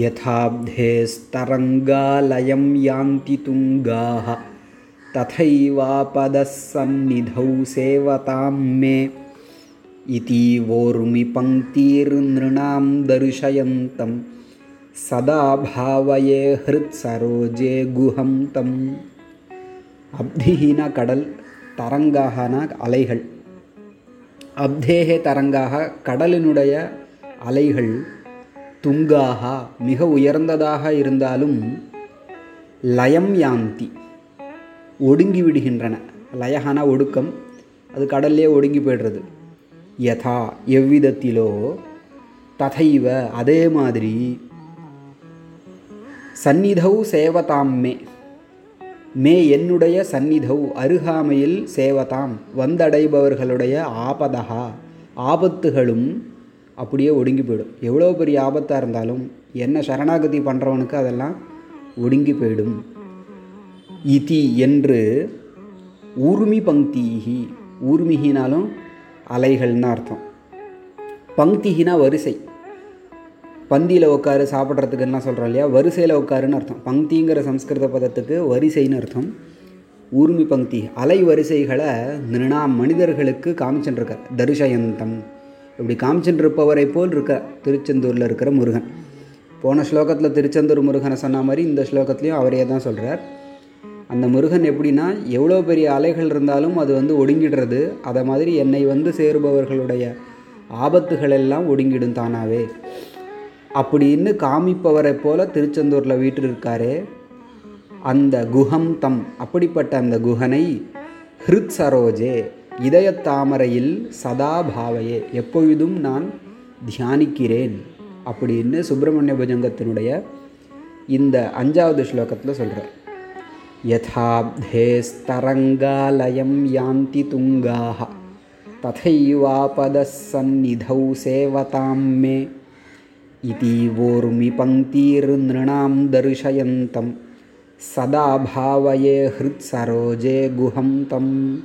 यथाब्धेस्तरङ्गालयं यान्ति तुङ्गाः तथैवापदः सन्निधौ सेवतां मे इति वोर्मि पङ्क्तिर्नृणां दर्शयन्तं सदा भावये हृत्सरोजे गुहं तम् அப்திஹினா கடல் தரங்காகனா அலைகள் அப்தேகே தரங்காக கடலினுடைய அலைகள் துங்காக மிக உயர்ந்ததாக இருந்தாலும் லயம் யாந்தி ஒடுங்கி விடுகின்றன. லயஹான ஒடுக்கம் அது கடல்லே ஒடுங்கி போய்டுறது. யதா எவ்விதத்திலோ ததைவ அதே மாதிரி சந்நிதௌ சேவதாம் மே மே என்னுடைய சந்நிதௌ அருகாமையில் சேவதாம் வந்தடைபவர்களுடைய ஆபதகா ஆபத்துகளும் அப்படியே ஒடுங்கி போயிடும். எவ்வளோ பெரிய ஆபத்தாக இருந்தாலும் என்ன சரணாகதி பண்ணுறவனுக்கு அதெல்லாம் ஒடுங்கி போயிடும். இதி என்று ஊர்மி பங்கிஹி ஊர்மிகினாலும் அலைகள்னு அர்த்தம். பங்கிஹினா வரிசை. பந்தியில் உட்காரு சாப்பிட்றதுக்குலாம் சொல்கிறோம் இல்லையா? வரிசையில் உட்காருன்னு அர்த்தம். பங்கிங்கிற சம்ஸ்கிருத பதத்துக்கு வரிசைன்னு அர்த்தம். ஊர்மி பங்கி அலை வரிசைகளை நிருணாம் மனிதர்களுக்கு காமிச்சுட்டுருக்கார் தரிசயந்தம். இப்படி காமிச்சுட்டுருப்பவரை போல் இருக்க திருச்செந்தூரில் இருக்கிற முருகன். போன ஸ்லோகத்தில் திருச்செந்தூர் முருகனை சொன்ன மாதிரி இந்த ஸ்லோகத்துலேயும் அவரே தான் சொல்கிறார் அந்த முருகன் எப்படின்னா எவ்வளோ பெரிய அலைகள் இருந்தாலும் அது வந்து ஒடுங்கிடுறது. அதை மாதிரி என்னை வந்து சேருபவர்களுடைய ஆபத்துகள் எல்லாம் ஒடுங்கிடும் தானாவே. அப்படின்னு காமிப்பவரை போல திருச்செந்தூரில் வீட்டில் இருக்காரே அந்த குஹம் தம் அப்படிப்பட்ட அந்த குஹனை ஹிருத் சரோஜே இதயத்தாமரையில் சதா பாவையே எப்பொழுதும் நான் தியானிக்கிறேன் அப்படின்னு சுப்பிரமணிய புஜங்கத்தினுடைய இந்த அஞ்சாவது ஸ்லோகத்தில் சொல்கிறார் யதாப்தேஸ்தரங்காலயம் யாந்தி துங்காக ததைவாபதः சந்நிதௌ சேவதாம் மே इति वोर्मि पङ्क्तिर्नृणां दर्शयन्तं सदा भावये हृत्सरोजे गुहं तम्